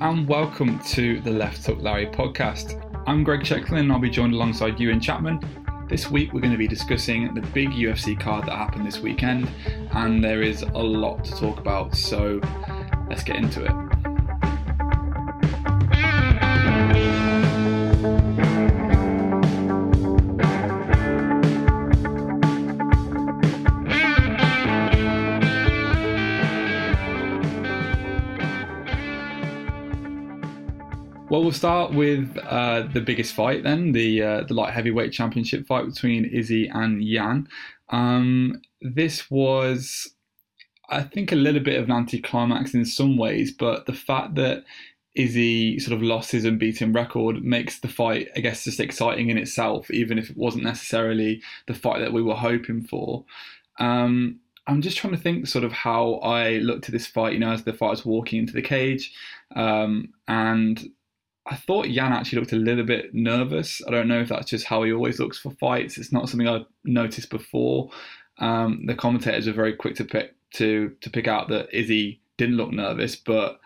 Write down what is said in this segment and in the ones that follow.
and welcome to the Left Hook Larry podcast. I'm Greg Checklin and I'll be joined alongside Ewan Chapman. This week we're going to be discussing the big UFC card that happened this weekend, and there is a lot to talk about, so let's get into it. Well, start with uh, the biggest fight then, the uh, the light heavyweight championship fight between Izzy and Jan. Um, this was, I think, a little bit of an anticlimax in some ways, but the fact that Izzy sort of lost his unbeaten record makes the fight, I guess, just exciting in itself, even if it wasn't necessarily the fight that we were hoping for. Um, I'm just trying to think sort of how I looked at this fight, you know, as the fight was walking into the cage. Um, and I thought Jan actually looked a little bit nervous. I don't know if that's just how he always looks for fights. It's not something I've noticed before. Um, the commentators were very quick to pick to to pick out that Izzy didn't look nervous, but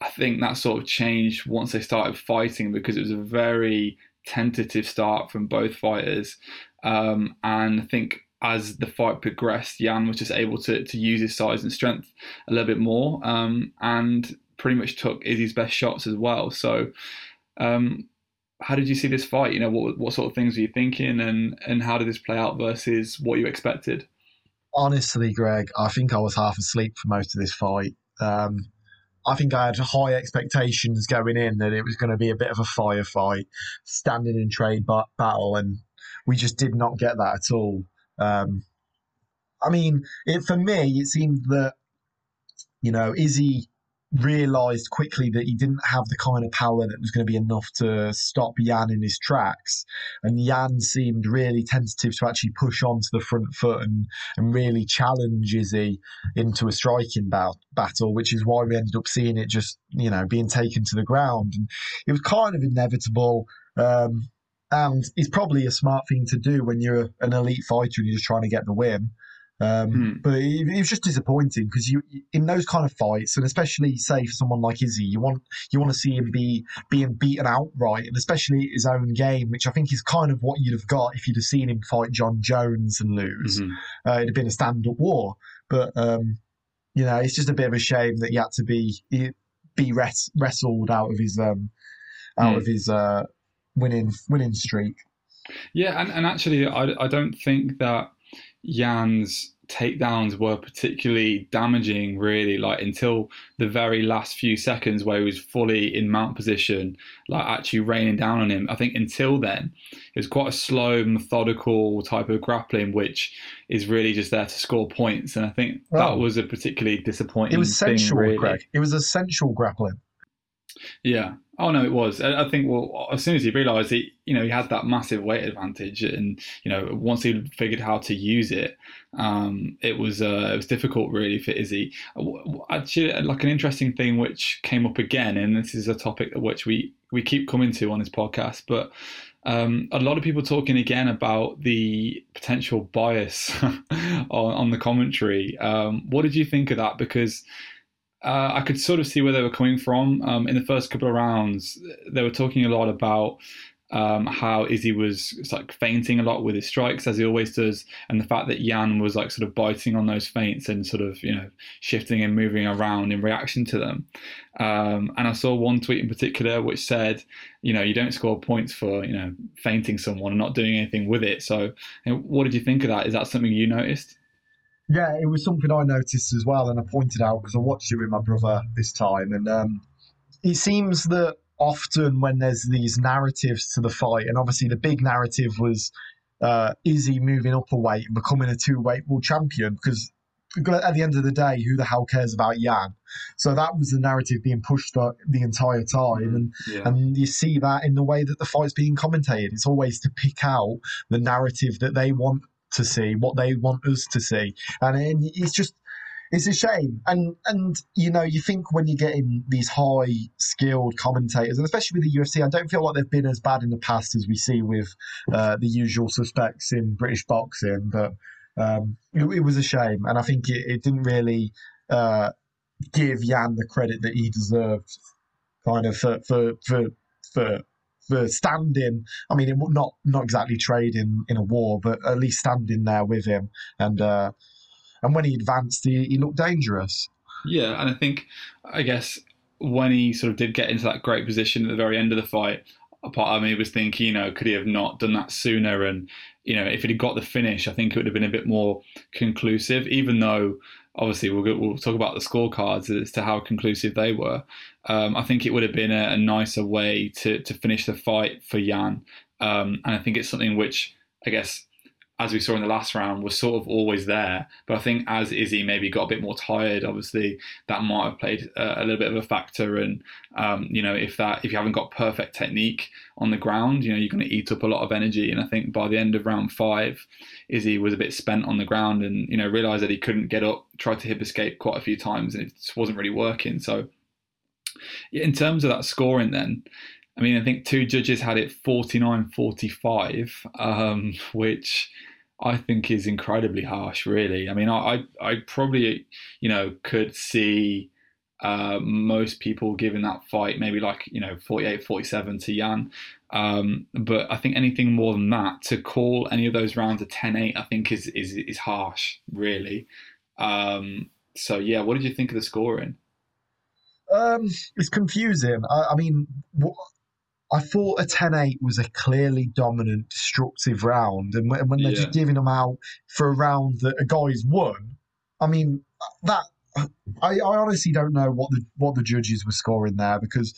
I think that sort of changed once they started fighting because it was a very tentative start from both fighters. Um, and I think as the fight progressed, Jan was just able to to use his size and strength a little bit more. Um, and pretty much took Izzy's best shots as well. So, um, how did you see this fight? You know, what what sort of things were you thinking, and and how did this play out versus what you expected? Honestly, Greg, I think I was half asleep for most of this fight. Um, I think I had high expectations going in that it was going to be a bit of a firefight, standing in trade battle, and we just did not get that at all. Um, I mean, it, for me, it seemed that you know Izzy realized quickly that he didn't have the kind of power that was going to be enough to stop Jan in his tracks. And Jan seemed really tentative to actually push on to the front foot and, and really challenge Izzy into a striking bout, battle, which is why we ended up seeing it just, you know, being taken to the ground. And it was kind of inevitable. Um, and it's probably a smart thing to do when you're an elite fighter and you're just trying to get the win. Um, hmm. But it, it, was just disappointing because you, in those kind of fights, and especially say for someone like Izzy, you want you want to see him be being beaten outright, and especially his own game, which I think is kind of what you'd have got if you'd have seen him fight Jon Jones and lose. Mm-hmm. Uh, it'd have been a stand-up war. But um, you know, it's just a bit of a shame that he had to be be res- wrestled out of his um, out mm. of his uh, winning winning streak. Yeah, and, and actually, I, I don't think that Jan's takedowns were particularly damaging, really, like until the very last few seconds where he was fully in mount position, like actually raining down on him. I think until then, it was quite a slow, methodical type of grappling, which is really just there to score points. And I think that was a particularly disappointing. It was sensual, thing, really. Greg. It was essential grappling. Yeah. Oh no, it was. I think well, as soon as he realised he, you know, he had that massive weight advantage, and you know, once he figured how to use it, um, it was uh, it was difficult really for Izzy. Actually, like an interesting thing which came up again, and this is a topic which we we keep coming to on this podcast, but um, a lot of people talking again about the potential bias on, on, the commentary. Um, what did you think of that? Because uh, I could sort of see where they were coming from. Um, in the first couple of rounds, they were talking a lot about um, how Izzy was like feinting a lot with his strikes, as he always does, and the fact that Jan was like sort of biting on those feints and sort of you know shifting and moving around in reaction to them. Um, and I saw one tweet in particular which said, you know, you don't score points for you know feinting someone and not doing anything with it. So, you know, what did you think of that? Is that something you noticed? Yeah, it was something I noticed as well, and I pointed out because I watched it with my brother this time, and um, it seems that often when there's these narratives to the fight, and obviously the big narrative was uh, Izzy moving up a weight and becoming a two weight world champion because at the end of the day, who the hell cares about Jan? So that was the narrative being pushed the, the entire time, and yeah. and you see that in the way that the fight's being commentated. It's always to pick out the narrative that they want to see, what they want us to see, and it's just it's a shame. And and you know, you think when you're getting these high skilled commentators, and especially with the UFC, I don't feel like they've been as bad in the past as we see with uh, the usual suspects in British boxing. But um, it, it, was a shame, and I think it, it didn't really uh, give Jan the credit that he deserved, kind of for for for for for standing. I mean, not not exactly trading in a war, but at least standing there with him and. Uh, and when he advanced, he, he looked dangerous. Yeah, and I think, I guess, when he sort of did get into that great position at the very end of the fight, a part of me was thinking, you know, could he have not done that sooner? And, you know, if he'd got the finish, I think it would have been a bit more conclusive, even though obviously we'll, we'll talk about the scorecards as to how conclusive they were. Um, I think it would have been a, a, nicer way to, to finish the fight for Jan. Um, and I think it's something which, I guess, as we saw in the last round, was sort of always there. But I think as Izzy maybe got a bit more tired, obviously that might have played a, a little bit of a factor. And um, you know, if that if you haven't got perfect technique on the ground, you know, you're going to eat up a lot of energy. And I think by the end of round five, Izzy was a bit spent on the ground, and you know, realised that he couldn't get up, tried to hip escape quite a few times, and it just wasn't really working. So, in terms of that scoring, then. I mean, I think two judges had it 49 45, um, which I think is incredibly harsh. Really, I mean, I I, I probably you know could see uh, most people giving that fight maybe like you know 48 47 to Jan. Um, but I think anything more than that to call any of those rounds a 10-8 I think is is is harsh really. Um, so yeah, what did you think of the scoring? Um, it's confusing. I, I mean, what, I thought a 10-8 was a clearly dominant, destructive round, and when, when they're yeah. just giving them out for a round that a guy's won, I mean that I, I honestly don't know what the what the judges were scoring there because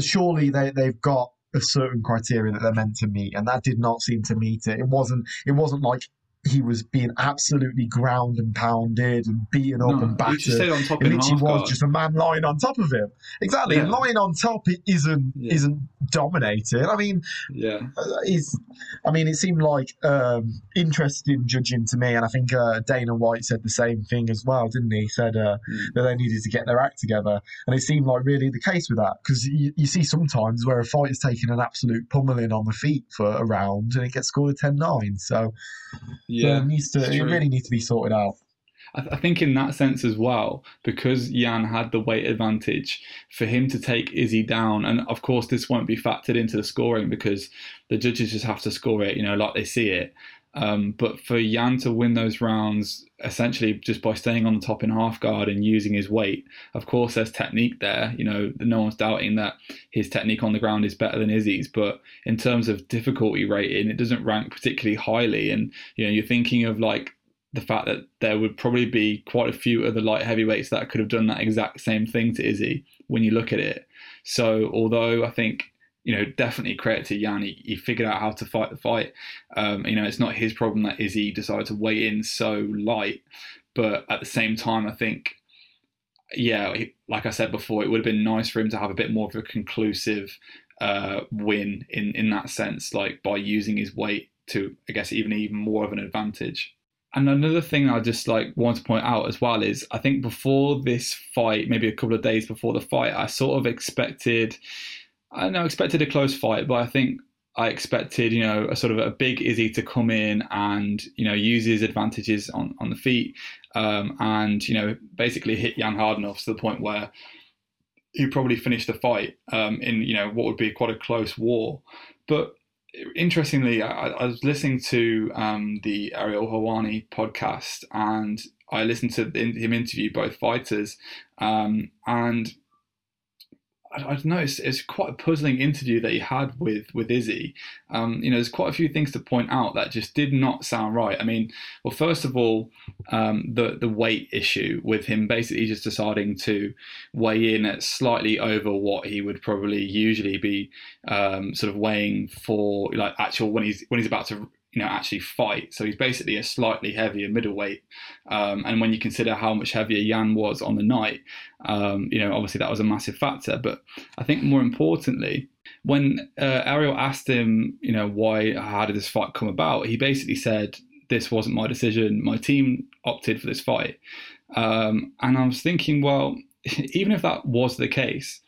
surely they they've got a certain criteria that they're meant to meet, and that did not seem to meet it. It wasn't it wasn't like he was being absolutely ground and pounded and beaten up no, and battered. He stayed on top it literally was guard. just a man lying on top of him. Exactly, yeah. lying on top it isn't yeah. isn't dominating. I mean, yeah, he's. I mean, it seemed like um, interesting judging to me, and I think uh, Dana White said the same thing as well, didn't he? He said uh, mm. that they needed to get their act together, and it seemed like really the case with that because you, you see sometimes where a fight is taking an absolute pummeling on the feet for a round and it gets scored 10-9. So yeah, it needs to. It really needs to be sorted out. I, think in that sense as well, because Jan had the weight advantage, for him to take Izzy down, and of course this won't be factored into the scoring because the judges just have to score it, you know, like they see it. Um, but for Jan to win those rounds essentially just by staying on the top in half guard and using his weight, of course, there's technique there. You know, no one's doubting that his technique on the ground is better than Izzy's. But in terms of difficulty rating, it doesn't rank particularly highly. And you know, you're thinking of like the fact that there would probably be quite a few other light heavyweights that could have done that exact same thing to Izzy when you look at it. So although I think you know, definitely credit to Jan. He, he figured out how to fight the fight. Um, you know, it's not his problem that Izzy decided to weigh in so light, but at the same time, I think, yeah, like I said before, it would have been nice for him to have a bit more of a conclusive uh, win in in that sense, like by using his weight to, I guess, even even more of an advantage. And another thing I just like want to point out as well is I think before this fight, maybe a couple of days before the fight, I sort of expected I know expected a close fight, but I think I expected, you know, a sort of a big Izzy to come in and, you know, use his advantages on, on the feet um, and, you know, basically hit Jan hard enough to the point where he probably finished the fight um, in, you know, what would be quite a close war. But interestingly, I, I was listening to um, the Ariel Helwani podcast and I listened to him interview both fighters. Um, and I, don't know. It's, it's, quite a puzzling interview that he had with with Izzy. Um, you know, there's quite a few things to point out that just did not sound right. I mean, well, first of all, um, the the weight issue with him basically just deciding to weigh in at slightly over what he would probably usually be um, sort of weighing for, like actual when he's when he's about to you know actually fight. So he's basically a slightly heavier middleweight. Um, and when you consider how much heavier Jan was on the night, um, you know obviously that was a massive factor. But I think more importantly, when uh, Ariel asked him, you know, why how did this fight come about, he basically said this wasn't my decision. My team opted for this fight. Um, and I was thinking, well, even if that was the case,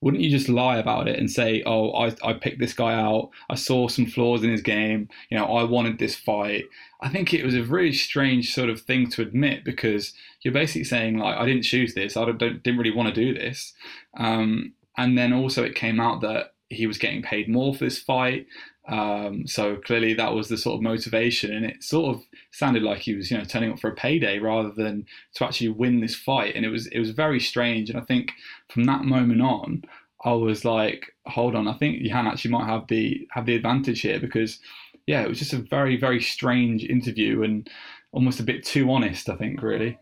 wouldn't you just lie about it and say, "Oh, I, I picked this guy out. I saw some flaws in his game. You know, I wanted this fight." I think it was a really strange sort of thing to admit because you're basically saying, like, "I didn't choose this. I don't, didn't really want to do this." Um, and then also it came out that he was getting paid more for this fight. Um, so clearly that was the sort of motivation, and it sort of sounded like he was, you know, turning up for a payday rather than to actually win this fight. And it was it was very strange. And I think from that moment on, I was like, hold on, I think Jan actually might have the have the advantage here because, yeah, it was just a very very strange interview and almost a bit too honest. I think really.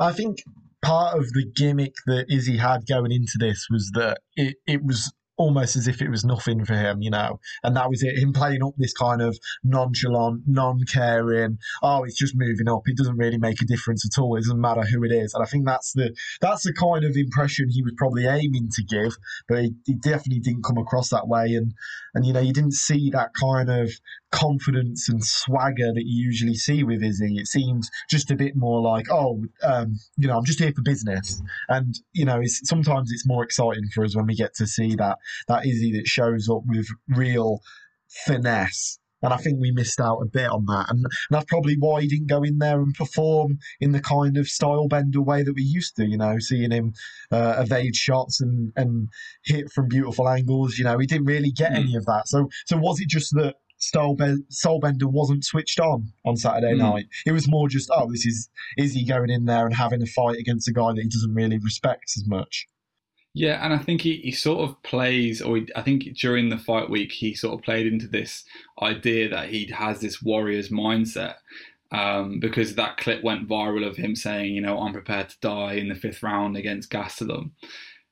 I think part of the gimmick that Izzy had going into this was that it, it was almost as if it was nothing for him, you know. And that was it, him playing up this kind of nonchalant, non caring, oh, it's just moving up. It doesn't really make a difference at all. It doesn't matter who it is. And I think that's the that's the kind of impression he was probably aiming to give, but he, he definitely didn't come across that way. And and you know, you didn't see that kind of confidence and swagger that you usually see with Izzy. It seems just a bit more like, oh, um, you know, I'm just here for business. And you know, it's, sometimes it's more exciting for us when we get to see that that Izzy that shows up with real finesse. And I think we missed out a bit on that. And, and that's probably why he didn't go in there and perform in the kind of Stylebender way that we used to, you know, seeing him uh, evade shots and, and hit from beautiful angles. You know, he didn't really get mm. any of that. So, so was it just that Stylebender wasn't switched on on Saturday mm. night. It was more just, oh, this is is he going in there and having a fight against a guy that he doesn't really respect as much. Yeah, and I think he, he sort of plays, or he, I think during the fight week, he sort of played into this idea that he has this warrior's mindset. Um, because that clip went viral of him saying, you know, I'm prepared to die in the fifth round against Gastelum.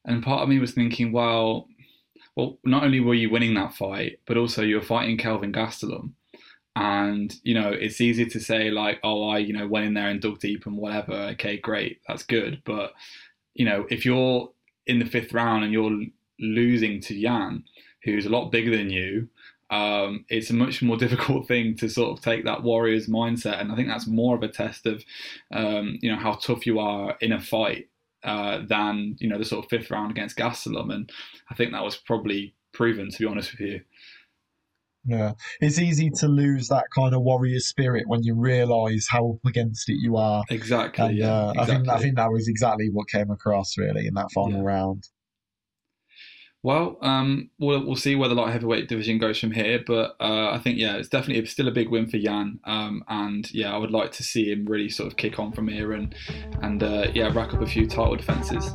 And part of me was thinking, well, well, not only were you winning that fight, but also you were fighting Kelvin Gastelum. And, you know, it's easy to say, like, oh, I, you know, went in there and dug deep and whatever. Okay, great. That's good. But, you know, if you're in the fifth round and you're losing to Jan, who's a lot bigger than you, um, it's a much more difficult thing to sort of take that warrior's mindset. And I think that's more of a test of, um, you know, how tough you are in a fight uh, than you know the sort of fifth round against Gastelum, and I think that was probably proven to be honest with you. Yeah, it's easy to lose that kind of warrior spirit when you realise how up against it you are. Exactly. And, yeah, uh, exactly. I think I think that was exactly what came across really in that final yeah. round. Well, um, we'll we'll see where the light heavyweight division goes from here, but uh, I think yeah, it's definitely still a big win for Jan, um, and yeah, I would like to see him really sort of kick on from here and and uh, yeah, rack up a few title defenses.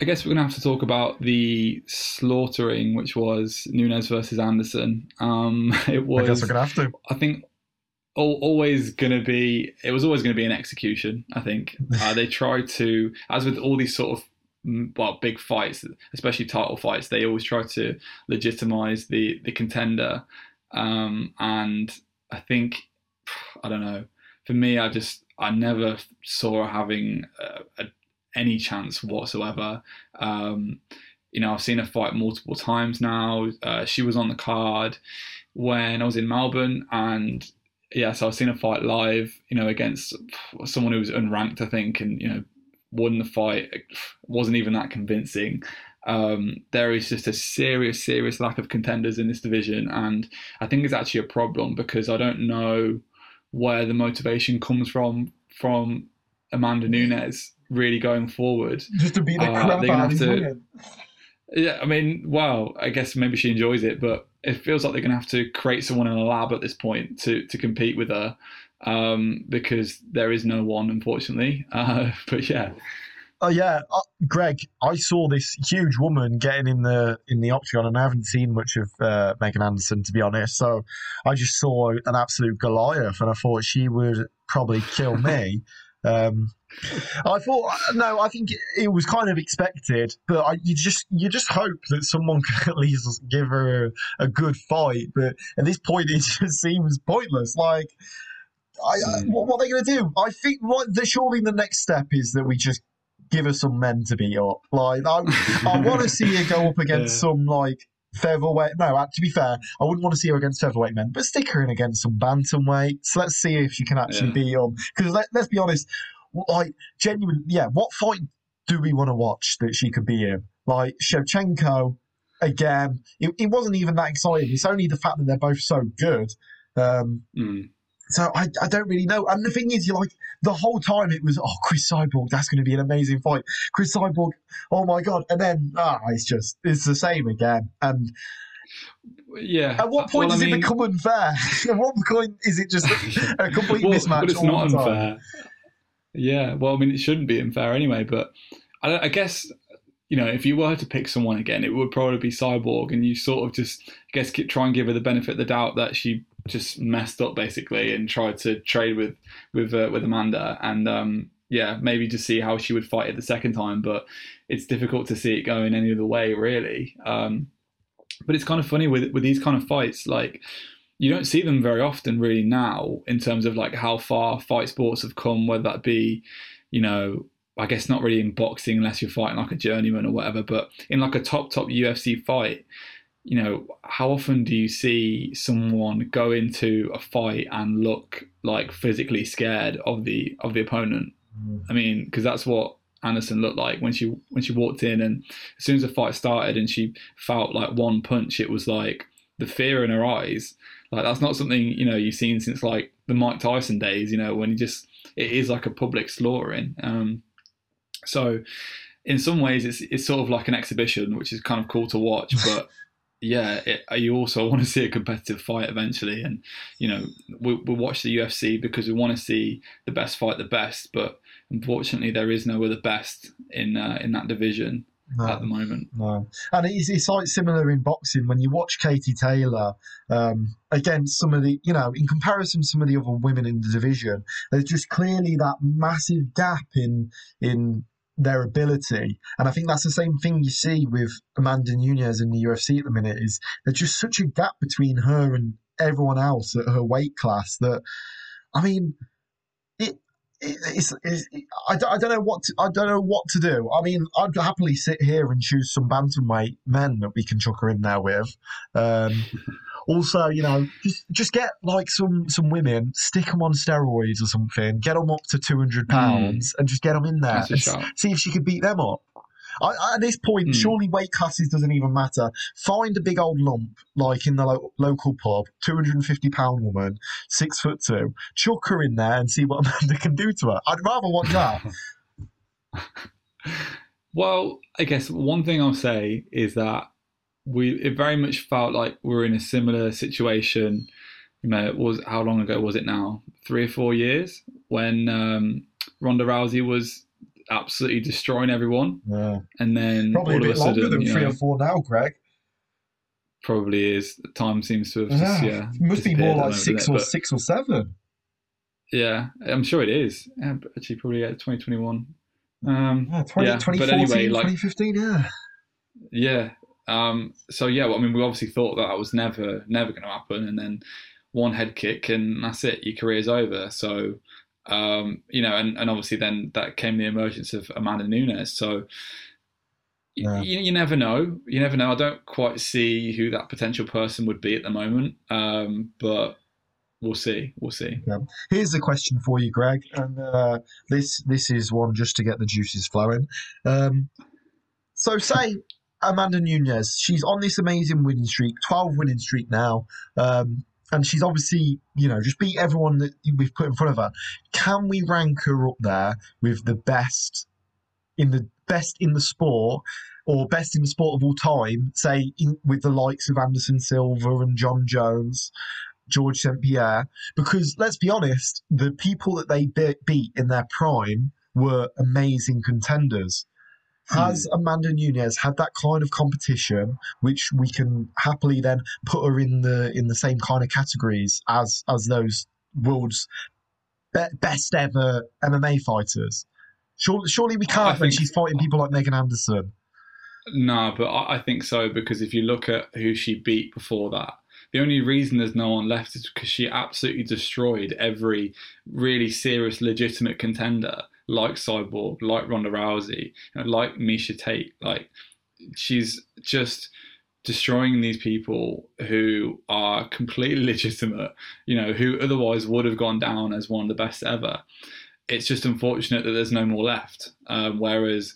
I guess we're going to have to talk about the slaughtering, which was Nunes versus Anderson. Um, it was. I guess we're going to have to. I think always going to be. It was always going to be an execution. I think uh, they tried to, as with all these sort of mm, well big fights, especially title fights, they always try to legitimize the the contender. Um, and I think I don't know. For me, I just I never saw having a, a any chance whatsoever. Um, you know, I've seen her fight multiple times now. Uh, she was on the card when I was in Melbourne, and yeah, so I've seen her fight live. You know, against someone who was unranked, I think, and you know, won the fight. It wasn't even that convincing. Um, there is just a serious, serious lack of contenders in this division, and I think it's actually a problem because I don't know where the motivation comes from from Amanda Nunes really going forward. Just to be the uh, crap out of to, Yeah, I mean, well, I guess maybe she enjoys it, but it feels like they're going to have to create someone in a lab at this point to to compete with her, um, because there is no one, unfortunately. Uh, but yeah. Oh yeah, uh, Greg. I saw this huge woman getting in the in the octagon, and I haven't seen much of uh, Megan Anderson to be honest. So I just saw an absolute Goliath, and I thought she would probably kill me. Um, I thought no, I think it, was kind of expected, but I, you just you just hope that someone can at least give her a, a, good fight. But at this point, it just seems pointless. Like I, mm. what, what, are they going to do? I think what the surely the next step is that we just give her some men to beat up. Like I, I want to see her go up against yeah. some like featherweight. No, uh, to be fair, I wouldn't want to see her against featherweight men, but stick her in against some bantamweights. Let's see if she can actually yeah. beat them. Because let, let's be honest, like genuine, yeah. What fight do we want to watch that she could be in? Like Shevchenko, again, it, it wasn't even that exciting. It's only the fact that they're both so good. Um, mm. So I, I don't really know. And the thing is, you're like the whole time it was, oh, Cris Cyborg, that's going to be an amazing fight. Cris Cyborg, oh my god! And then ah, it's just it's the same again. And yeah. At what point well, does I mean, it become unfair? at what point is it just a complete well, mismatch? But it's not unfair. Yeah. Well, I mean, it shouldn't be unfair anyway. But I, I guess you know, if you were to pick someone again, it would probably be Cyborg, and you sort of just, I guess, try and give her the benefit of the doubt that she just messed up basically and tried to trade with with uh, with Amanda, and um, yeah, maybe just see how she would fight it the second time. But it's difficult to see it going any other way, really. Um, but it's kind of funny with with these kind of fights, like you don't see them very often, really now, in terms of like how far fight sports have come, whether that be, you know, I guess not really in boxing unless you're fighting like a journeyman or whatever, but in like a top top UFC fight, you know, how often do you see someone go into a fight and look like physically scared of the of the opponent? Mm. I mean, because that's what Anderson looked like when she when she walked in, and as soon as the fight started and she felt like one punch, it was like the fear in her eyes. Like that's not something you know you've seen since like the Mike Tyson days. You know when he just it is like a public slaughtering. Um, so in some ways, it's it's sort of like an exhibition, which is kind of cool to watch. But yeah, it, you also want to see a competitive fight eventually, and you know we we watch the UFC because we want to see the best fight the best. But unfortunately, there is no other best in uh, in that division. No, at the moment. No, and it's, it's like similar in boxing when you watch Katie Taylor um, against some of the, you know, in comparison to some of the other women in the division, there's just clearly that massive gap in in their ability. And I think that's the same thing you see with Amanda Nunes in the UFC at the minute is there's just such a gap between her and everyone else at her weight class that I mean it's, it's it, I, don't, I don't know what to, I don't know what to do. I mean, I'd happily sit here and choose some bantamweight men that we can chuck her in there with. Um, also, you know, just just get like some some women, stick them on steroids or something, get them up to two hundred hmm. pounds, mm. and just get them in there see if she could beat them up. I, at this point, mm. surely weight classes doesn't even matter. Find a big old lump, like in the lo- local pub, 250 pound woman, six foot two, chuck her in there and see what Amanda can do to her. I'd rather watch that. well, I guess one thing I'll say is that we it very much felt like we are in a similar situation. You know, it was how long ago was it now? Three or four years when um, Ronda Rousey was absolutely destroying everyone. Yeah. And then probably a bit a longer than three know, or four now, Greg. Probably is. Time seems to have just yeah. yeah it must be more like six or six or seven. Yeah, I'm sure it is. Yeah, actually, probably yeah, 2021. Um, yeah, 20, yeah. 2014, but anyway, like, 2015, yeah. Yeah, um, so yeah, well, I mean, we obviously thought that, that was never never going to happen, and then one head kick and that's it, your career's over. So um, you know, and, and obviously then that came the emergence of Amanda Nunes. So yeah. you, you never know. You never know. I don't quite see who that potential person would be at the moment, um, but we'll see. We'll see. Yeah. Here's a question for you, Greg, and uh, this this is one just to get the juices flowing. Um, so say Amanda Nunes, she's on this amazing winning streak, 12 winning streak now. Um, and she's obviously, you know, just beat everyone that we've put in front of her. Can we rank her up there with the best in the best in the sport or best in the sport of all time, say in, with the likes of Anderson Silva and Jon Jones, George St. Pierre? Because let's be honest, the people that they beat in their prime were amazing contenders. Has mm. Amanda Nunes had that kind of competition, which we can happily then put her in the in the same kind of categories as as those world's be- best ever MMA fighters? Surely, surely we can't when she's fighting people like Megan Anderson. No, but I think so because if you look at who she beat before that, the only reason there's no one left is because she absolutely destroyed every really serious, legitimate contender like Cyborg, like Ronda Rousey, you know, like Miesha Tate. Like she's just destroying these people who are completely legitimate, you know, who otherwise would have gone down as one of the best ever. It's just unfortunate that there's no more left. Um, whereas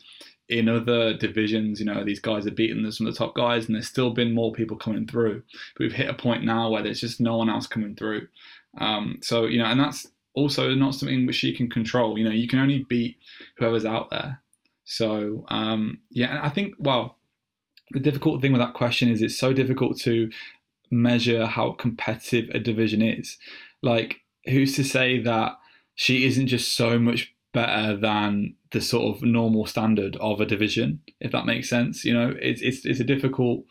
in other divisions, you know, these guys are beaten some of the top guys, and there's still been more people coming through. But we've hit a point now where there's just no one else coming through. Um, so you know, and that's also not something which she can control. You know, you can only beat whoever's out there. So um, yeah, I think well, the difficult thing with that question is it's so difficult to measure how competitive a division is. Like, who's to say that she isn't just so much better than the sort of normal standard of a division, if that makes sense. You know, it's it's it's a difficult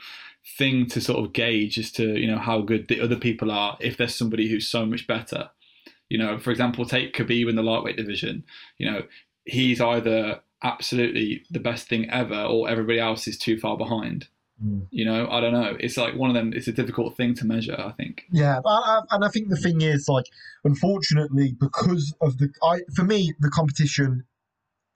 thing to sort of gauge as to you know how good the other people are if there's somebody who's so much better. You know, for example, take Khabib in the lightweight division. You know, he's either absolutely the best thing ever or everybody else is too far behind. Mm. You know, I don't know. It's like one of them. It's a difficult thing to measure. I think. Yeah, and I think the thing is, like, unfortunately, because of the, I for me, the competition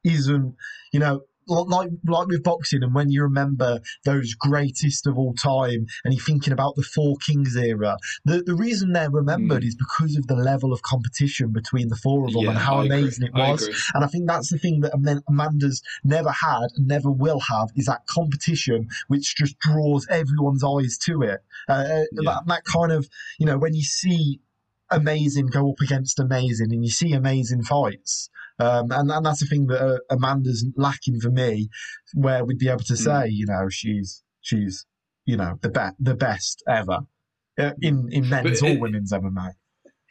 isn't, you know, like like with boxing, and when you remember those greatest of all time, and you're thinking about the Four Kings era, the the reason they're remembered mm. is because of the level of competition between the four of them yeah, and how I amazing agree. it was. I and I think that's the thing that Amanda's never had and never will have is that competition, which just draws everyone's eyes to it. Uh, uh yeah. that, that kind of you know when you see amazing go up against amazing and you see amazing fights um, and, and that's the thing that uh, Amanda's lacking for me, where we'd be able to hmm. say, mm. you know, she's she's you know the best the best ever uh, in in men's or women's MMA.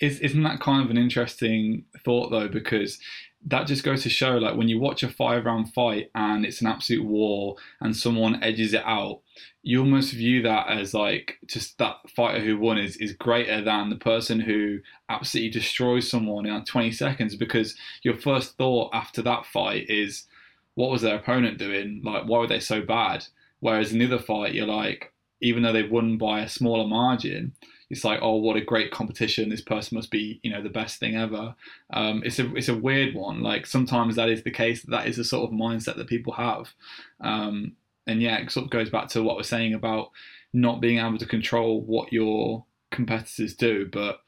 Is, isn't that kind of an interesting thought though? Because that just goes to show, like when you watch a five round fight and it's an absolute war, and someone edges it out, you almost view that as like just that fighter who won is, is greater than the person who absolutely destroys someone in like 20 seconds. Because your first thought after that fight is what was their opponent doing? Like why were they so bad? Whereas in the other fight you're like even though they've won by a smaller margin it's like oh what a great competition this person must be you know the best thing ever um, it's a it's a weird one like sometimes that is the case that is the sort of mindset that people have um, and yeah, it sort of goes back to what we're saying about not being able to control what your competitors do. But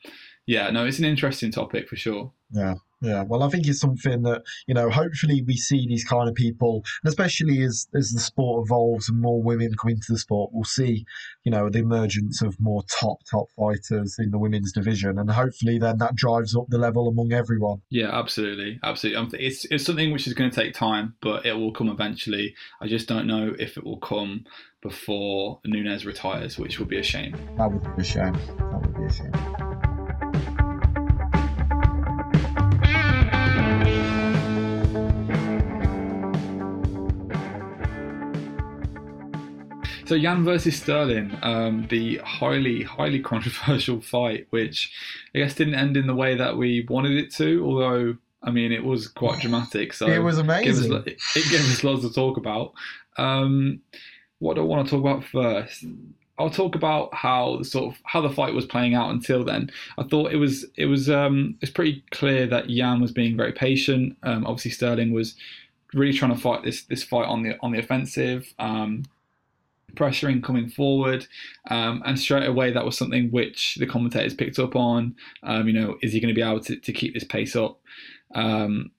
yeah, no, it's an interesting topic for sure. Yeah. Yeah, well, I think it's something that you know. Hopefully, we see these kind of people, and especially as as the sport evolves and more women come into the sport, we'll see, you know, the emergence of more top top fighters in the women's division, and hopefully, then that drives up the level among everyone. Yeah, absolutely, absolutely. It's it's something which is going to take time, but it will come eventually. I just don't know if it will come before Nunes retires, which would be a shame. That would be a shame. That would be a shame. So Yan versus Sterling, um, the highly, highly controversial fight, which I guess didn't end in the way that we wanted it to. Although, I mean, it was quite dramatic. So it was amazing. It, it gave us lots to talk about. Um, what do I want to talk about first? I'll talk about how the sort of how the fight was playing out until then. I thought it was it was um, it's pretty clear that Yan was being very patient. Um, obviously, Sterling was really trying to fight this this fight on the on the offensive. Um, pressuring coming forward, um, and straight away that was something which the commentators picked up on. Um, you know, is he going to be able to, to keep this pace up? Um,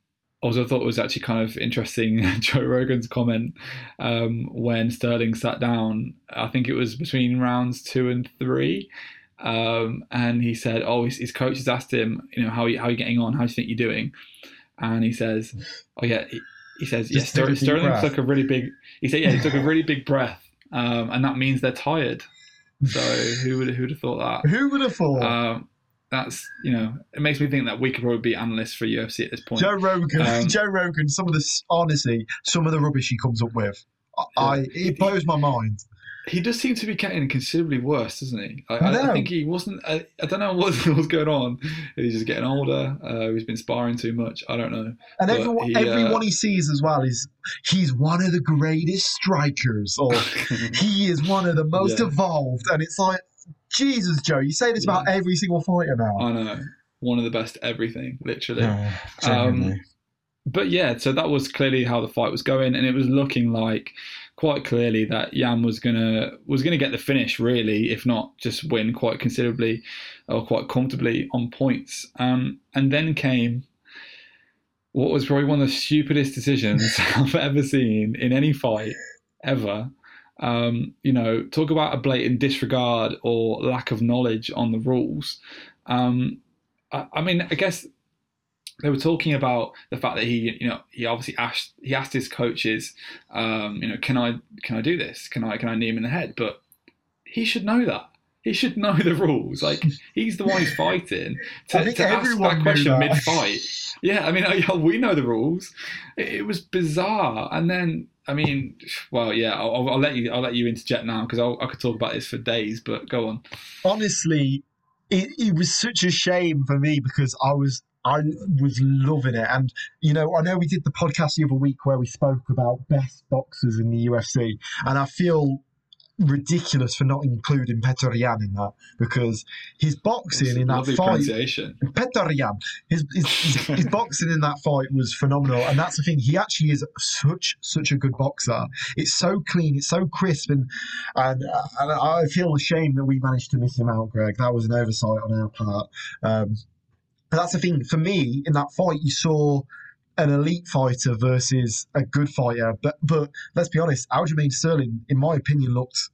also, I thought it was actually kind of interesting Joe Rogan's comment um, when Sterling sat down. I think it was between rounds two and three. Um, and he said, "Oh, his, his coach has asked him, you know, how are you, how are you getting on? How do you think you're doing?" And he says, "Oh yeah." He, he says, "Yeah, Sterling, Sterling took a really big." He said, "Yeah, he took a really big breath um, and that means they're tired. So who would who'd have thought that? Who would have thought? Um, that's you know, it makes me think that we could probably be analysts for UFC at this point. Joe Rogan, um, Joe Rogan, some of the honestly, some of the rubbish he comes up with, I, it blows my mind he does seem to be getting considerably worse, doesn't he? I, I, I think he wasn't. I, I, don't know what was going on. He's just getting older. Uh, he's been sparring too much. I don't know. And everyone, he, everyone uh, he sees as well is he's one of the greatest strikers, or he is one of the most yeah. evolved. And it's like, Jesus, Joe, you say this about every single fighter now. I know. One of the best everything, literally. Yeah, Um, but yeah, so that was clearly how the fight was going, and it was looking like quite clearly that Yan was gonna was gonna get the finish, really, if not just win quite considerably or quite comfortably on points. Um, and then came what was probably one of the stupidest decisions I've ever seen in any fight ever. Um, you know, talk about a blatant disregard or lack of knowledge on the rules. Um, I, I mean, I guess they were talking about the fact that he, you know, he obviously asked he asked his coaches, um, you know, can I can I do this? Can I can I knee him in the head? But he should know that. He should know the rules. Like he's the one who's fighting. To, to ask that question mid-fight. Yeah, I mean, yeah, we know the rules. It, it was bizarre, and then I mean, well, yeah, I'll, I'll let you. I'll let you interject now because I could talk about this for days. But go on. honestly, it, it was such a shame for me because I was I was loving it, and you know I know we did the podcast the other week where we spoke about best boxers in the UFC, and I feel ridiculous for not including Petr Yan in that because his boxing in that fight. Yan, his, his, his, his boxing in that fight was phenomenal, and that's the thing. He actually is such such a good boxer. It's so clean, it's so crisp, and and, and I feel ashamed that we managed to miss him out, Greg. That was an oversight on our part. Um, but that's the thing for me in that fight. You saw an elite fighter versus a good fighter, but but let's be honest, Aljamain Sterling, in my opinion, looked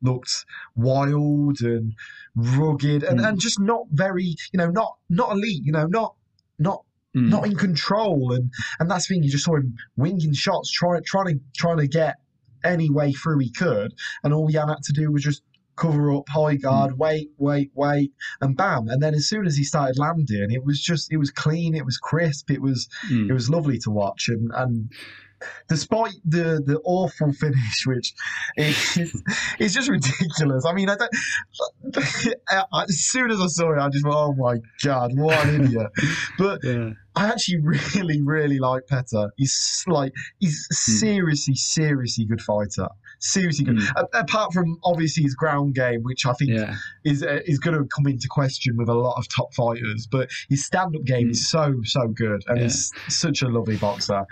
looked wild and rugged and, Mm. and just not very, you know, not not elite, you know, not not Mm. not in control and and that's the thing you just saw him winging shots trying trying to trying to get any way through he could and all Yan had to do was just cover up high guard wait wait wait and bam and then as soon as he started landing it was just it was clean it was crisp it was Mm. it was lovely to watch and and despite the the awful finish which is it's just ridiculous i mean i don't as soon as i saw it i just went oh my god what an idiot but Yeah. I actually really, really like Petr. He's like he's a seriously, seriously good fighter. Seriously good. Mm. A- apart from obviously his ground game, which I think Yeah. is uh, is going to come into question with a lot of top fighters, but his stand up game Mm. is so so good, and Yeah. he's such a lovely boxer.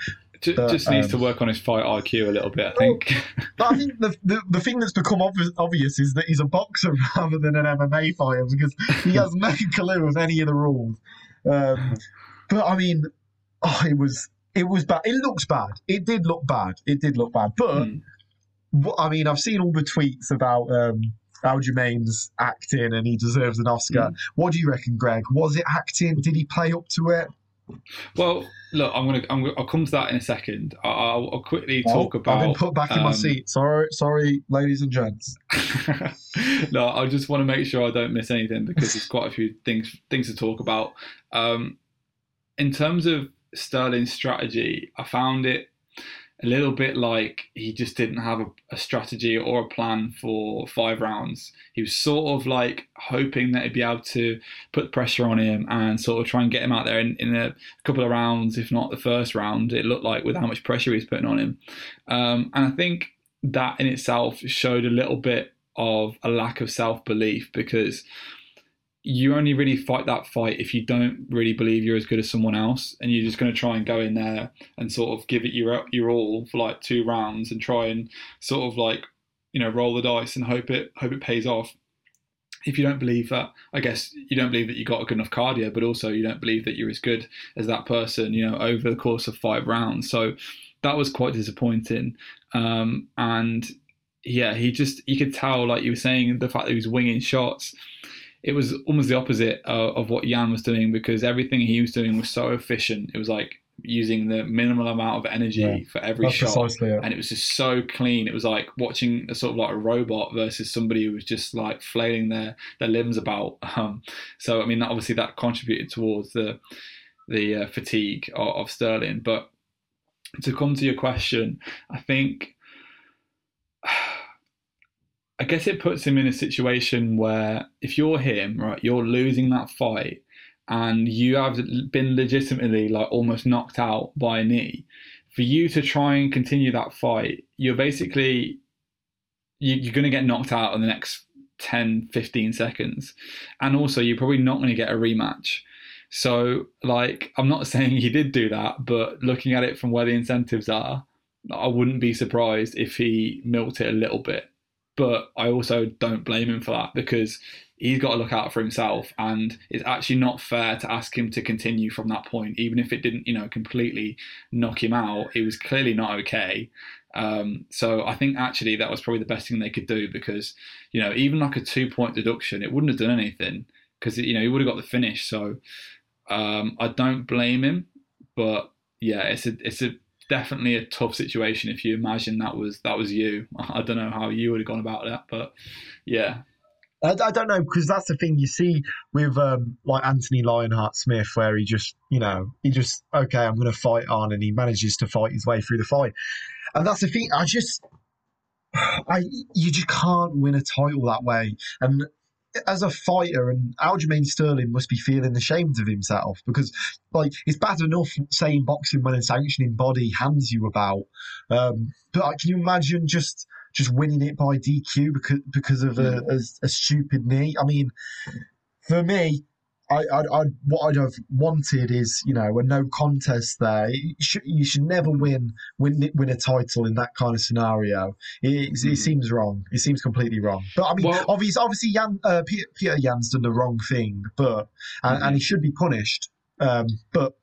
Ju- But, just needs to um, work on his fight IQ a little bit, I think. But I think the, the the thing that's become obvious, obvious is that he's a boxer rather than an MMA fighter because he has no clue of any of the rules. Um, but I mean, oh, it was it was bad. It looks bad. It did look bad. It did look bad. But Mm. I mean, I've seen all the tweets about um, Aljamain's acting and he deserves an Oscar. What do you reckon, Greg? Was it acting? Did he play up to it? Well, look, I'm gonna, I'm gonna, I'll come to that in a second. I- I'll, I'll quickly talk about. I've been put back in my um, seat. Sorry, sorry, ladies and gents. no, I just want to make sure I don't miss anything because there's quite a few things things to talk about. Um, in terms of Sterling's strategy, I found it a little bit like he just didn't have a, a strategy or a plan for five rounds. He was sort of like hoping that he'd be able to put pressure on him and sort of try and get him out there in, in a couple of rounds, if not the first round. It looked like with how much pressure he was putting on him. Um, and I think that in itself showed a little bit of a lack of self belief because you only really fight that fight if you don't really believe you're as good as someone else, and you're just going to try and go in there and sort of give it your your all for like two rounds and try and sort of like you know roll the dice and hope it hope it pays off. If you don't believe that, I guess you don't believe that you got a good enough cardio, but also you don't believe that you're as good as that person, you know, over the course of five rounds. So that was quite disappointing. Um, and yeah, he just you could tell, like you were saying, the fact that he was winging shots. It was almost the opposite of, of what Yan was doing because everything he was doing was so efficient. It was like using the minimal amount of energy Yeah, for every shot it. and it was just so clean. It was like watching a sort of like a robot versus somebody who was just like flailing their their limbs about. Um, so I mean, obviously that contributed towards the the uh, fatigue of, of Sterling. But to come to your question, I think. I guess it puts him in a situation where if you're him, right, you're losing that fight and you have been legitimately like almost knocked out by a knee for you to try and continue that fight, you're basically you, you're going to get knocked out in the next 10, 15 seconds. And also, you're probably not going to get a rematch. So, like, I'm not saying he did do that, but looking at it from where the incentives are, I wouldn't be surprised if he milked it a little bit. But I also don't blame him for that because he's got to look out for himself, and it's actually not fair to ask him to continue from that point, even if it didn't, you know, completely knock him out. It was clearly not okay. Um, so I think actually that was probably the best thing they could do because, you know, even like a two point deduction, it wouldn't have done anything because you know he would have got the finish. So um, I don't blame him, but yeah, it's a it's a definitely a tough situation if you imagine that was that was you. I don't know how you would have gone about that, but yeah. I, I don't know because that's the thing you see with um, like Anthony Lionheart Smith, where he just you know he just okay, I'm going to fight on, and he manages to fight his way through the fight, and that's the thing. I just I you just can't win a title that way, and as a fighter, and Aljamain Sterling must be feeling ashamed of himself because, like, it's bad enough saying boxing when a sanctioning body hands you about, um, but like, can you imagine just just winning it by DQ because because of a, a, a stupid knee? I mean, for me, I, I, I, what I'd have wanted is, you know, a no contest there. You should, you should never win, win win a title in that kind of scenario. It, mm-hmm. it seems wrong. It seems completely wrong. But I mean, well, obviously, obviously, Jan, uh, Petr, Petr Yan's done the wrong thing, but and, mm-hmm. and he should be punished. Um, but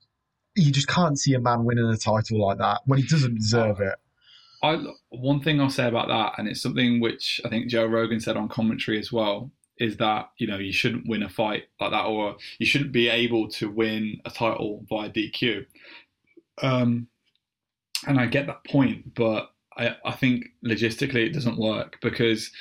you just can't see a man winning a title like that when he doesn't deserve it. I one thing I'll say about that, and it's something which I think Joe Rogan said on commentary as well, is that you know you shouldn't win a fight like that, or you shouldn't be able to win a title via DQ. Um, and I get that point, but I, I think logistically it doesn't work because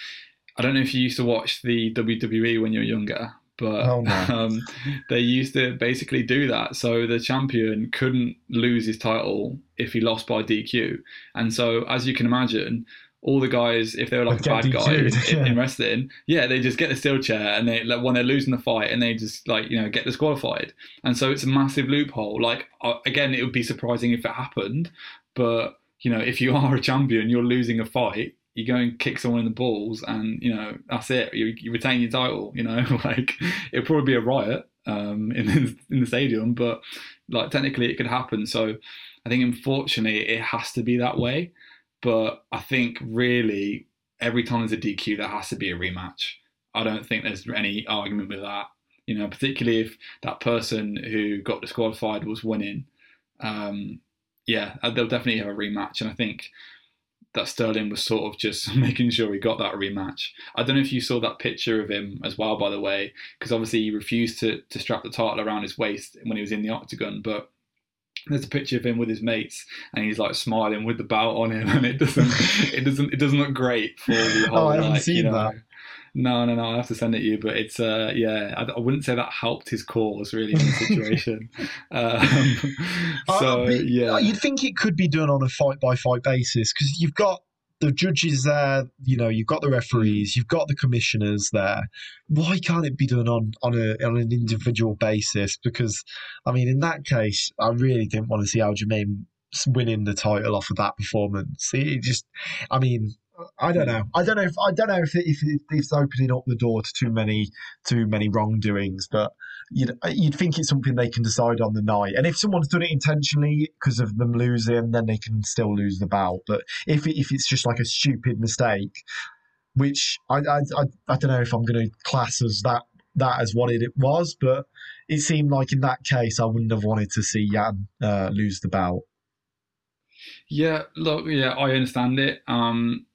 I don't know if you used to watch the WWE when you were younger, but oh, no. um, they used to basically do that. So the champion couldn't lose his title if he lost by DQ, and so as you can imagine, all the guys, if they were like a bad guy in, yeah. in, wrestling, yeah, they just get the steel chair and they like when they're losing the fight and they just like you know get disqualified. And so it's a massive loophole. Like uh, again, it would be surprising if it happened, but you know if you are a champion, you're losing a fight. You go and kick someone in the balls, and you know that's it. You, you retain your title. You know, like it'd probably be a riot um, in the, in the stadium, but like technically it could happen. So I think unfortunately it has to be that way. But I think really every time there's a DQ, there has to be a rematch. I don't think there's any argument with that. You know, particularly if that person who got disqualified was winning. Um, yeah, uh, they'll definitely have a rematch. And I think that Sterling was sort of just making sure he got that rematch. I don't know if you saw that picture of him as well, by the way, because obviously he refused to, to strap the title around his waist when he was in the octagon. But there's a picture of him with his mates and he's like smiling with the belt on him and it doesn't it doesn't it doesn't look great for the whole oh, I haven't like, seen you know, that. No, no, no. I have to send it to you, but it's uh, yeah. I, I wouldn't say that helped his cause really in the situation. um, so uh, yeah, you'd think it could be done on a fight by fight basis because you've got the judges there, you know, you've got the referees, you've got the commissioners there. Why can't it be done on on, a, on an individual basis? Because, I mean, in that case, I really didn't want to see Aljamain winning the title off of that performance. It just, I mean, I don't know. I don't know if I don't know if, it, if, if it's opening up the door to too many too many wrongdoings, but you'd you'd think it's something they can decide on the night. And if someone's done it intentionally because of them losing, then they can still lose the bout. But if if it's just like a stupid mistake, which I I, I, I don't know if I'm going to class as that that as what it was, but it seemed like in that case I wouldn't have wanted to see Yan uh, lose the bout. Yeah, look, yeah, I understand it. Um,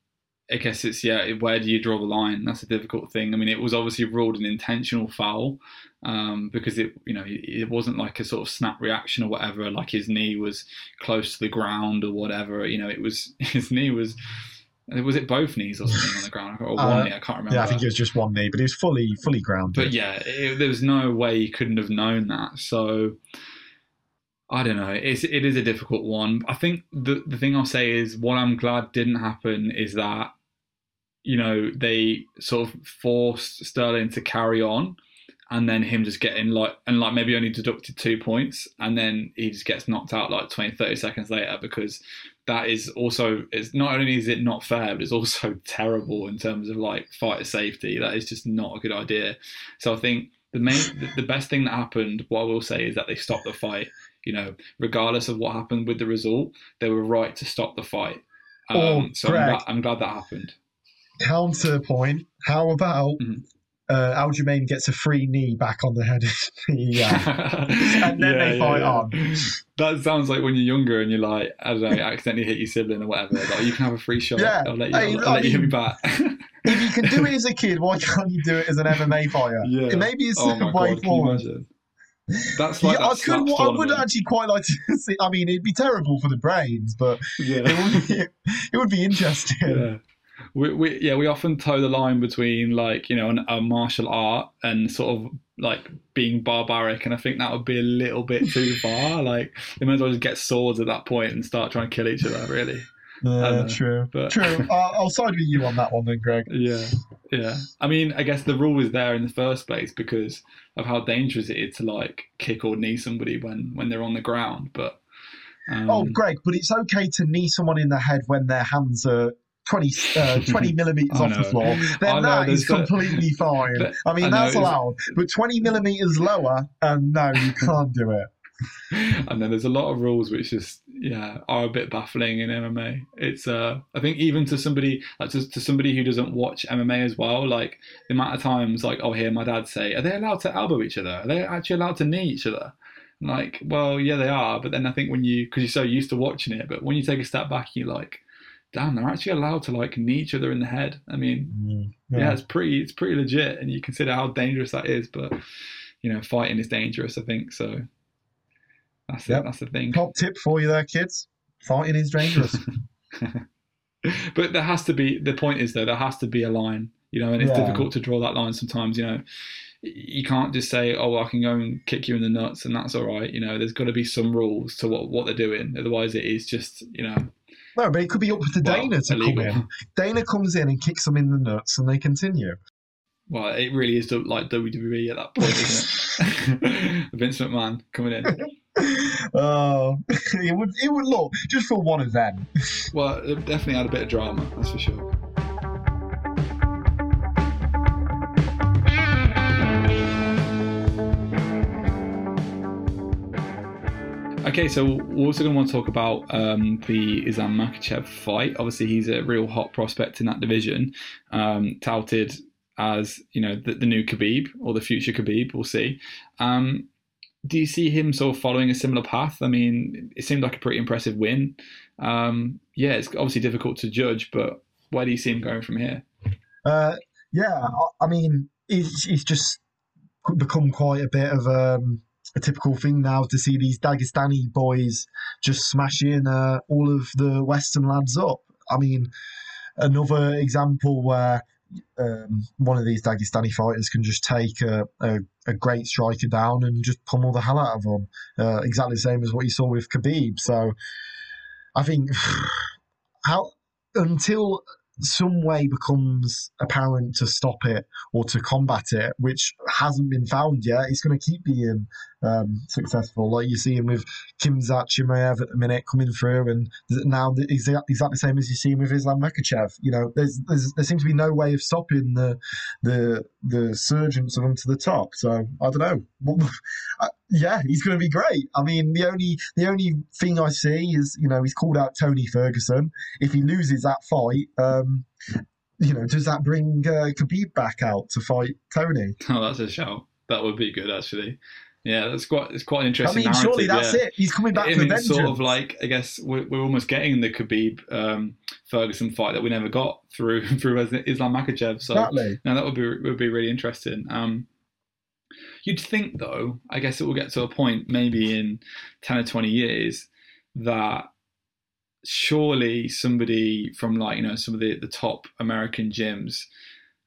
I guess it's yeah. Where do you draw the line? That's a difficult thing. I mean, it was obviously ruled an intentional foul um, because it you know it wasn't like a sort of snap reaction or whatever. Like his knee was close to the ground or whatever. You know, it was his knee was. Was it both knees or something on the ground, or one uh, knee? I can't remember. Yeah, I think it was just one knee, but it was fully, fully grounded. But yeah, it, there was no way he couldn't have known that. So I don't know. It's it is a difficult one. I think the the thing I'll say is what I'm glad didn't happen is that you know, they sort of forced Sterling to carry on and then him just getting like and like maybe only deducted two points and then he just gets knocked out like 20 30 seconds later because that is also it's not only is it not fair but it's also terrible in terms of like fighter safety. That is just not a good idea. So i think the main the best thing that happened what i will say is that they stopped the fight. You know regardless of what happened with the result they were right to stop the fight. Um, Oh, so I'm glad, I'm glad that happened. Counterpoint. How about Mhm. Uh, Aljamain gets a free knee back on the head of the. Uh, and then they fight on. That sounds like when you're younger and you're like, I don't know, accidentally hit your sibling or whatever. Like, you can have a free shot. Yeah. I'll let you, I let you hit me back. if you can do it as a kid, why can't you do it as an MMA fighter? Yeah. Maybe it's oh the way god, forward. That's like yeah, I could. I would actually quite like to see. I mean, it'd be terrible for the brains, but Yeah. it would be, it would be interesting. We, we yeah we often toe the line between like you know an, a martial art and sort of like being barbaric and I think that would be a little bit too far like they might as well just get swords at that point and start trying to kill each other really Yeah, true. but- True. I'll, I'll side with you on that one then, Greg. Yeah, yeah. I mean, I guess the rule is there in the first place because of how dangerous it is to like kick or knee somebody when when they're on the ground. But um, oh, Greg, but it's okay to knee someone in the head when their hands are 20, uh, 20 millimeters off the floor. Then know, that is there's a- completely fine. But- I mean, I know, that's it's- allowed. But 20 millimeters lower, and no, you can't do it. and then there's a lot of rules which just yeah are a bit baffling in MMA. It's uh I think even to somebody like to, to somebody who doesn't watch MMA as well, like the amount of times like I'll hear my dad say, "Are they allowed to elbow each other? Are they actually allowed to knee each other?" I'm like, well, yeah, they are. But then I think when you because you're so used to watching it, but when you take a step back, you're like, damn, they're actually allowed to like knee each other in the head. I mean, mm, yeah. it's pretty it's pretty legit and you consider how dangerous that is but you know fighting is dangerous i think so that's Yep. that's the thing Top tip for you there, kids. Fighting is dangerous. but there has to be the point is though there has to be a line you know and it's Yeah. difficult to draw that line sometimes you know you can't just say oh i can go and kick you in the nuts and that's all right you know there's got to be some rules to what what they're doing otherwise it is just you know no, but it could be up to well, Dana to illegal. come in. Dana comes in and kicks them in the nuts, and they continue. well it really is like wwe at that point isn't it vince mcmahon coming in Oh, it would it would look just for one event. Well, it definitely had a bit of drama, that's for sure. Okay, so we're also going to want to talk about um, the Islam Makhachev fight. Obviously, he's a real hot prospect in that division, um, touted as you know the, the new Khabib or the future Khabib. We'll see. Um, do you see him sort of following a similar path? I mean, it seemed like a pretty impressive win. Um, yeah, it's obviously difficult to judge, but where do you see him going from here? Uh, yeah, I, I mean, he's, it's just become quite a bit of um, a typical thing now to see these Dagestani boys just smashing uh, all of the Western lads up. I mean, another example where um, one of these Dagestani fighters can just take a, a, a great striker down and just pummel the hell out of them. Uh, exactly the same as what you saw with Khabib. So I think how until some way becomes apparent to stop it or to combat it, which hasn't been found yet, He's going to keep being um, successful. Like you see him with Khamzat Chimaev at the minute coming through, and now he's exactly the same as you see him with Islam Makhachev. You know, there's, there's there seems to be no way of stopping the the the surgence of them to the top. So I don't know. Uh, yeah, he's going to be great. I mean, the only the only thing I see is you know he's called out Tony Ferguson. If he loses that fight, um, you know, does that bring uh, Khabib back out to fight Tony? Oh, that's a shout. That would be good, actually. Yeah, that's quite. It's quite an interesting. I mean, surely that's yeah. it. He's coming back I mean, it's sort of like I guess we're, we're almost getting the Khabib um, Ferguson fight that we never got through through Islam Makhachev. So exactly. no, that would be would be really interesting. Um, you'd think though, I guess it will get to a point maybe in ten or twenty years that surely somebody from like you know some of the the top American gyms,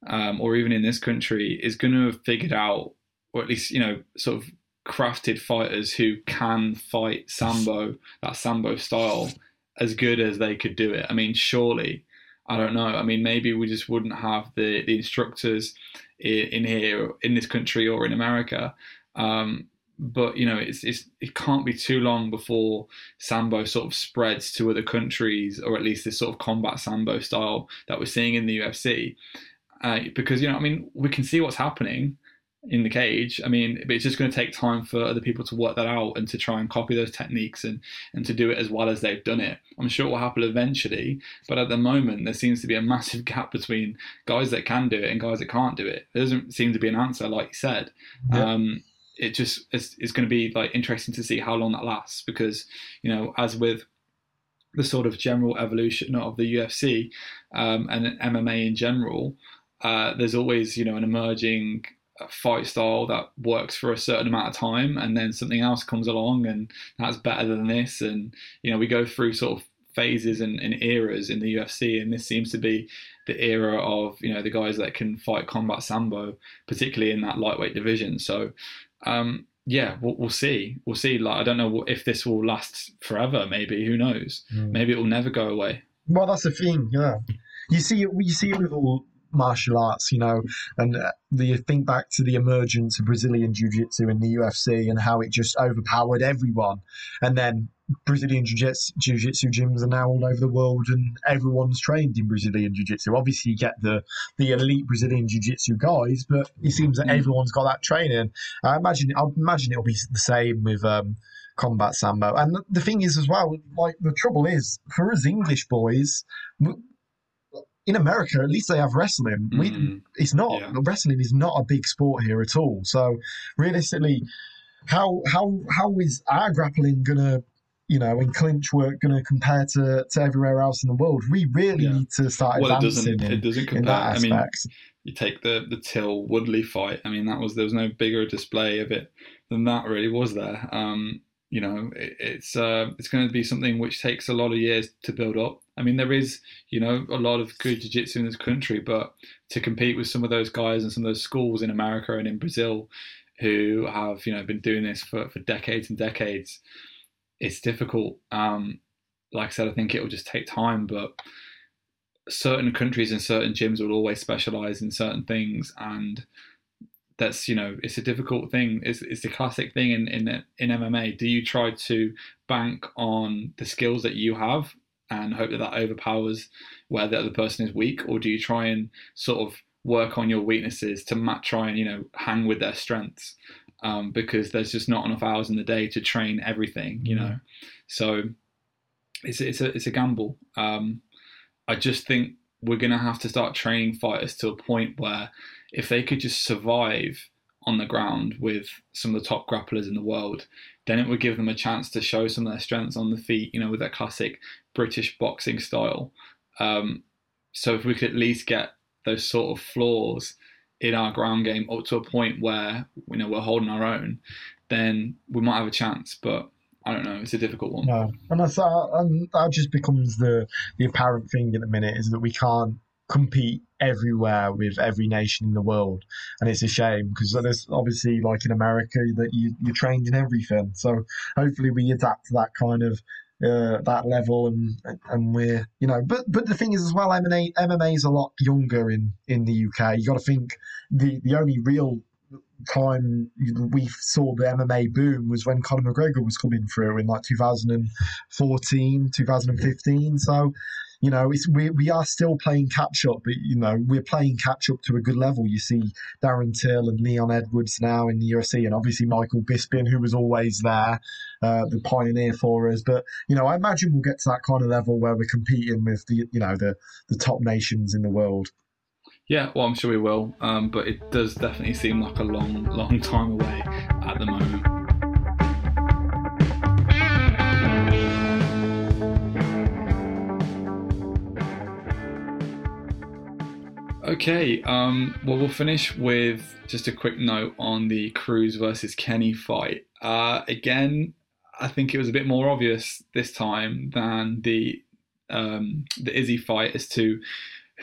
um, or even in this country, is going to have figured out, or at least you know sort of crafted fighters who can fight sambo that sambo style as good as they could do it. I mean, surely. I don't know. I mean, maybe we just wouldn't have the the instructors in, in here in this country or in America. Um, but you know, it's, it's it can't be too long before sambo sort of spreads to other countries, or at least this sort of combat sambo style that we're seeing in the UFC. Uh, because you know, I mean, we can see what's happening in the cage. I mean, it's just going to take time for other people to work that out and to try and copy those techniques and, and to do it as well as they've done it. I'm sure it will happen eventually, but at the moment, there seems to be a massive gap between guys that can do it and guys that can't do it. There doesn't seem to be an answer, like you said. Yeah. Um, it just is, going to be like interesting to see how long that lasts because you know as with the sort of general evolution of the UFC um, and MMA in general, uh, there's always you know an emerging fight style that works for a certain amount of time, and then something else comes along and that's better than this, and you know we go through sort of phases and, and eras in the UFC, and this seems to be the era of you know the guys that can fight combat sambo, particularly in that lightweight division. So um, yeah, we'll, we'll, see. We'll see. Like, I don't know if this will last forever. Maybe who knows? Mm. Maybe it will never go away. Well, that's the thing. Yeah, you see it. You see it with all martial arts, you know, and uh, the think back to the emergence of Brazilian jiu-jitsu in the UFC and how it just overpowered everyone, and then Brazilian jiu-jitsu gyms are now all over the world, and everyone's trained in Brazilian jiu-jitsu. Obviously, you get the the elite Brazilian jiu-jitsu guys, but it seems that mm. everyone's got that training. I imagine I imagine it'll be the same with. Um, combat sambo and the thing is as well like the trouble is for us english boys in America, at least they have wrestling. We, mm-hmm. it's not yeah. wrestling is not a big sport here at all. So realistically, how how how is our grappling gonna you know, in clinch work going to compare to, to everywhere else in the world. We really yeah. need to start well, advancing. It doesn't, in, it doesn't compare. I mean, you take the the Till Woodley fight. I mean, that was there was no bigger display of it than that. Really, was there? Um, you know, it, it's uh, it's going to be something which takes a lot of years to build up. I mean, there is, you know, a lot of good jiu-jitsu in this country, but to compete with some of those guys and some of those schools in America and in Brazil who have, you know, been doing this for, for decades and decades, it's difficult. Um, like I said, I think it will just take time, but certain countries and certain gyms will always specialize in certain things, and that's you know it's a difficult thing. It's, it's the classic thing in, in in MMA. Do you try to bank on the skills that you have and hope that that overpowers where the other person is weak, or do you try and sort of work on your weaknesses to try and you know hang with their strengths? um, because there's just not enough hours in the day to train everything, you know. Mm. So it's it's a it's a gamble. Um, I just think we're gonna have to start training fighters to a point where if they could just survive on the ground with some of the top grapplers in the world, then it would give them a chance to show some of their strengths on the feet, you know, with that classic British boxing style. Um, so if we could at least get those sort of flaws in our ground game up to a point where you know we're holding our own, then we might have a chance. But I don't know. It's a difficult one. No, and that's uh, and that just becomes the the apparent thing at the minute is that we can't compete everywhere with every nation in the world, and it's a shame because there's obviously like in America that you you're trained in everything. So hopefully we adapt to that kind of uh, that level, and and we're you know, but but the thing is as well, MMA MMA is a lot younger in in the UK. You got to think the the only real time we saw the MMA boom was when Conor McGregor was coming through in like 2014, 2015. So you know, it's, we, we are still playing catch up, but, you know, we're playing catch up to a good level. You see Darren Till and Leon Edwards now in the UFC, and obviously Michael Bisping, who was always there, uh, the pioneer for us. But, you know, I imagine we'll get to that kind of level where we're competing with the, you know, the, the top nations in the world. Yeah, well, I'm sure we will, um, but it does definitely seem like a long, long time away Okay, um, well, we'll finish with just a quick note on the Cruz versus Kenney fight. Uh, again, I think it was a bit more obvious this time than the um, the Izzy fight as to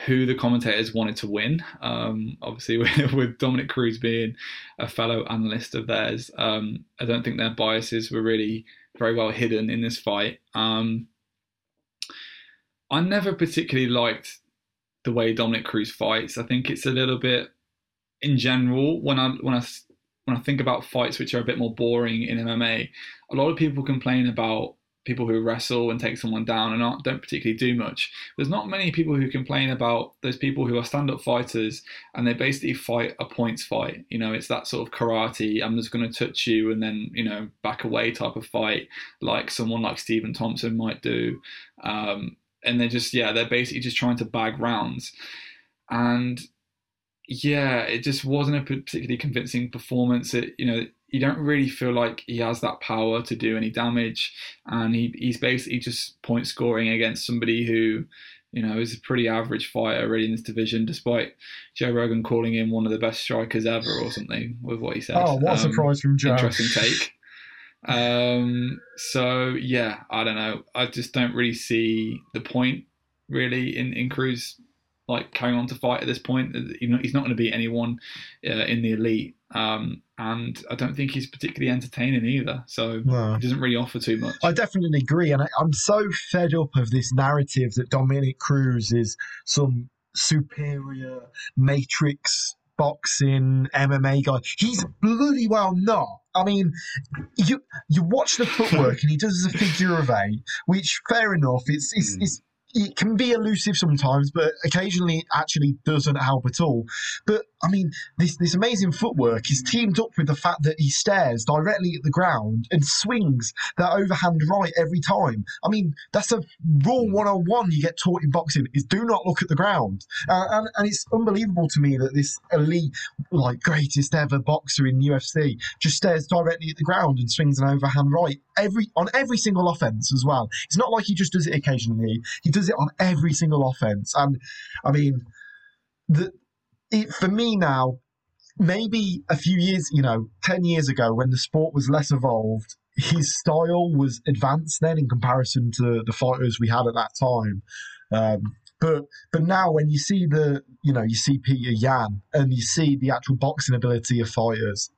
who the commentators wanted to win. Um, obviously, with, with, Dominick Cruz being a fellow analyst of theirs, um, I don't think their biases were really very well hidden in this fight. Um, I never particularly liked the way Dominick Cruz fights. I think it's a little bit, in general, when I when I when I think about fights which are a bit more boring in MMA, a lot of people complain about people who wrestle and take someone down and not, don't particularly do much. There's not many people who complain about those people who are stand-up fighters and they basically fight a points fight. You know, it's that sort of karate. I'm just going to touch you and then you know back away type of fight, like someone like Stephen Thompson might do. Um, and they're just yeah, they're basically just trying to bag rounds, and yeah, it just wasn't a particularly convincing performance. It you know you don't really feel like he has that power to do any damage, and he he's basically just point scoring against somebody who, you know, is a pretty average fighter really in this division, despite Joe Rogan calling him one of the best strikers ever or something with what he said. Oh, what a um, surprise from Joe! Interesting take. Um, so yeah, I don't know. I just don't really see the point really in in Cruz like carrying on to fight at this point. He's not going to beat anyone uh, in the elite. Um, and I don't think he's particularly entertaining either. So no. he doesn't really offer too much. I definitely agree, and I, I'm so fed up of this narrative that Dominick Cruz is some superior matrix boxing MMA guy. He's bloody well not. I mean, you you watch the footwork and he does a figure of eight, which fair enough. It's it's, mm. it's it can be elusive sometimes, but occasionally it actually doesn't help at all. But I mean, this this amazing footwork is teamed up with the fact that he stares directly at the ground and swings that overhand right every time. I mean, that's a rule 101 hmm. you get taught in boxing is do not look at the ground. Uh, and, and it's unbelievable to me that this elite, like greatest ever boxer in UFC just stares directly at the ground and swings an overhand right every on every single offense as well. It's not like he just does it occasionally. He does it on every single offense. And I mean, the it, for me now, maybe a few years, you know, 10 years ago when the sport was less evolved, his style was advanced then in comparison to the fighters we had at that time. Um, but but now when you see the you know you see Petr Yan and you see the actual boxing ability of fighters,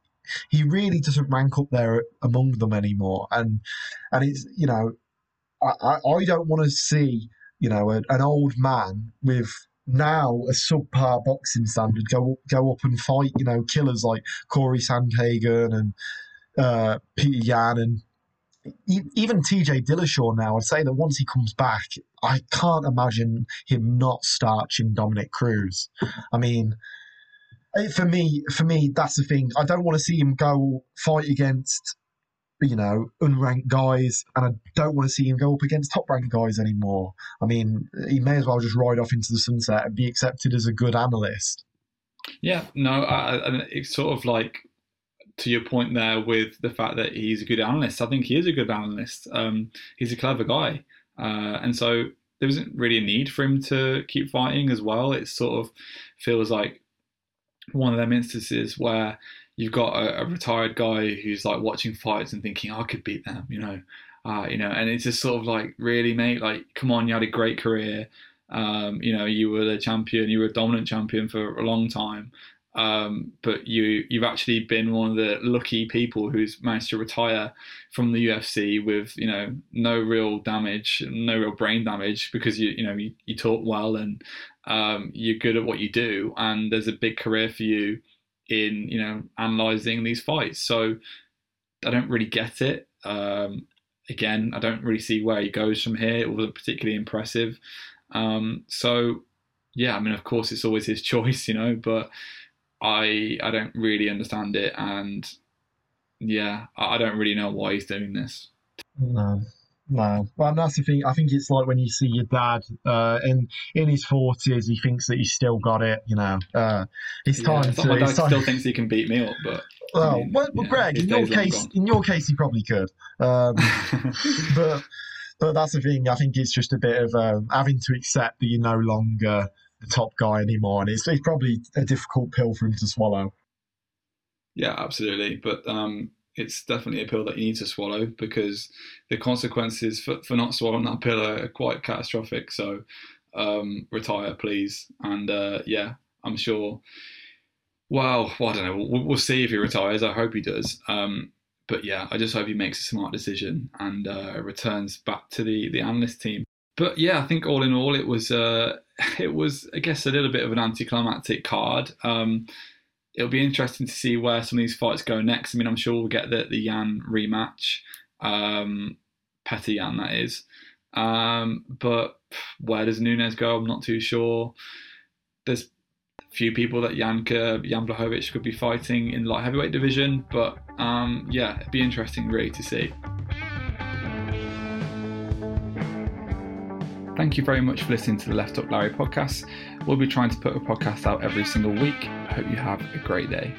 he really doesn't rank up there among them anymore. And and it's you know I I don't want to see you know an, an old man with now a subpar boxing standard go go up and fight you know killers like Corey Sandhagen and uh, Petr Yan and even TJ Dillashaw now, I'd say that once he comes back, I can't imagine him not starching Dominick Cruz. I mean, eh, for me, for me, that's the thing. I don't want to see him go fight against you know, unranked guys, and I don't want to see him go up against top ranked guys anymore. I mean, he may as well just ride off into the sunset and be accepted as a good analyst. Yeah, no, I, I, it's sort of like to your point there with the fact that he's a good analyst. I think he is a good analyst. Um, he's a clever guy, uh, and so there isn't really a need for him to keep fighting as well. It sort of feels like one of them instances where you've got a, a, retired guy who's like watching fights and thinking, I could beat them, you know, uh, you know, and it's just sort of like, really, mate, like, come on, you had a great career. Um, you know, you were the champion, you were a dominant champion for a long time. Um, but you you've actually been one of the lucky people who's managed to retire from the UFC with you know no real damage, no real brain damage because you you know you, you talk well and um, you're good at what you do, and there's a big career for you in you know analyzing these fights. So I don't really get it. Um, again, I don't really see where he goes from here. It wasn't particularly impressive. Um, so yeah, I mean, of course, it's always his choice, you know, but I I don't really understand it, and yeah, I don't really know why he's doing this. No. No, well, that's the thing. I think it's like when you see your dad uh, in in his forties, he thinks that he's still got it. You know, uh, it's time yeah, to. My dad time... still thinks he can beat me up, but. Well, I mean, well, well yeah, Greg, in your case, in your case, he probably could. Um, but but that's the thing. I think it's just a bit of um, having to accept that you're no longer the top guy anymore, and it's, it's probably a difficult pill for him to swallow. Yeah, absolutely. But um, it's definitely a pill that you need to swallow because the consequences for, for not swallowing that pill are quite catastrophic. So um, retire, please. And uh, yeah, I'm sure. Well, well I don't know. We'll, we'll, see if he retires. I hope he does. Um, but yeah, I just hope he makes a smart decision and uh, returns back to the, the analyst team. but yeah, I think all in all, it was uh, it was I guess a little bit of an anticlimactic card. Um, it'll be interesting to see where some of these fights go next. I mean, I'm sure we'll get the the Yan rematch, um, Petr Yan that is. Um, but where does Nunes go? I'm not too sure. There's a few people that Janka Jan could be fighting in light heavyweight division, but um, yeah, it'd be interesting really to see. Thank you very much for listening to the Left Hook Larry podcast. We'll be trying to put a podcast out every single week. I hope you have a great day.